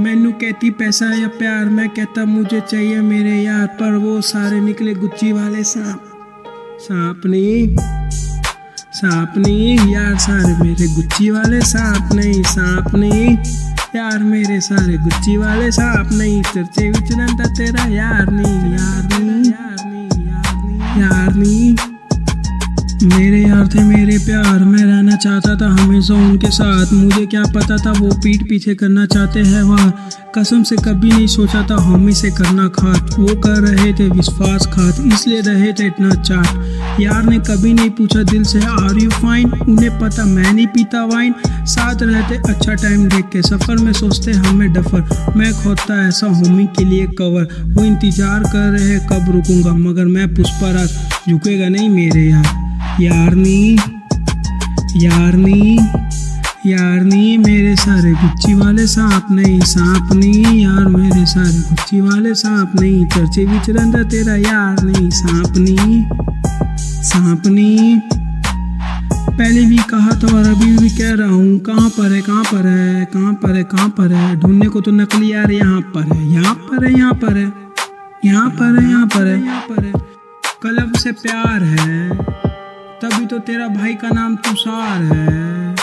मैनू कहती, पैसा या प्यार, मैं कहता, मुझे चाहिए मेरे यार, पर वो सारे निकले गुच्ची वाले सांप। सांप नहीं सांप नहीं, यार सारे मेरे गुच्ची वाले सांप नहीं सांप नहीं, यार मेरे सारे गुच्ची वाले सांप नहीं, चर्चे विचरता तेरा यार नहीं यार नहीं यार नहीं यार नहीं यार नहीं। मेरे यार थे, मेरे प्यार। मैं रहना चाहता था हमेशा उनके साथ। मुझे क्या पता था वो पीठ पीछे करना चाहते हैं, वह। कसम से कभी नहीं सोचा था हमी से करना खात वो कर रहे थे विश्वास खात इसलिए रहे थे इतना चाट। यार ने कभी नहीं पूछा दिल से आर यू फाइन उन्हें पता, मैं नहीं पीता वाइन साथ रहते अच्छा टाइम देख के। सफ़र में सोचते, हमें डफर। मैं खोदता ऐसा होमी के लिए कवर वो इंतज़ार कर रहे, कब रुकूँगा? मगर मैं पुष्पराज। झुकेगा नहीं मेरे यार। यारनी यारनी यारनी, मेरे सारे गुच्ची वाले सांप नहीं सांप नहीं, यार मेरे सारे गुच्ची वाले सांप नहीं, चर्चे विचरंदा तेरा यार नहीं, सांप नहीं सांप नहीं। पहले भी कहा था और अभी भी कह रहा हूँ, कहाँ पर है, कहाँ पर है, कहाँ पर है, कहाँ पर है? ढूँढने को तो नकली यार यहाँ पर है, यहाँ पर है, यहाँ पर है, यहाँ पर है, यहाँ पर है, यहाँ पर है। कलम से प्यार है। तभी तो तेरा भाई का नाम तुषार है।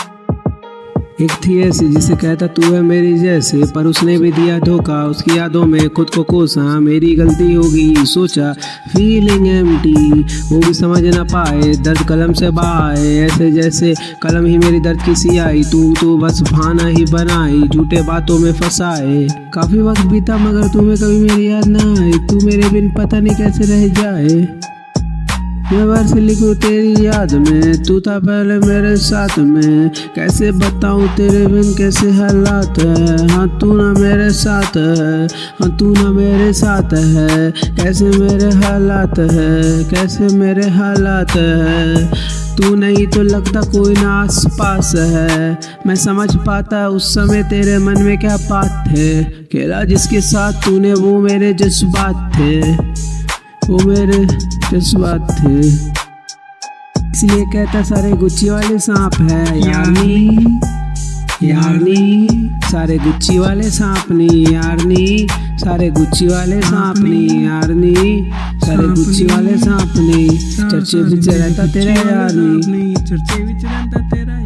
एक थी ऐसी जिसे कहता तू है मेरी जैसे, पर उसने भी दिया धोखा। उसकी यादों में खुद को कोसा, मेरी गलती होगी, सोचा फीलिंग एम्प्टी वो भी समझ ना पाए, दर्द कलम से बहाए। ऐसे जैसे कलम ही मेरी दर्द की सियाई तू तो बस भाना ही बनाई, झूठे बातों में फंसाए। काफ़ी वक्त बीता मगर तुम्हें कभी मेरी याद ना आई। तू मेरे बिन पता नहीं कैसे रह जाए। मैं वर्ष लिखूं तेरी याद में, तू था पहले मेरे साथ में। कैसे बताऊँ तेरे बिन कैसे हालात है? हाँ तू ना मेरे साथ है हाँ तू ना मेरे साथ है। कैसे मेरे हालात है? कैसे मेरे हालात है? तू नहीं तो लगता कोई ना आस पास है। मैं समझ पाता उस समय तेरे मन में क्या बात थे खेला जिसके साथ तूने, वो मेरे जज्बात थे। वो मेरे जज्बात थे इसलिए कहता सारे गुच्ची वाले सांप है। यारनी यारनी सारे गुच्ची वाले सांप नहीं यारनी सारे गुच्ची वाले सांप नहीं यारनी सारे गुच्ची वाले सांप नहीं। चर्चे पीछे रहता तेरा यारनी चर्चे विच रहता तेरा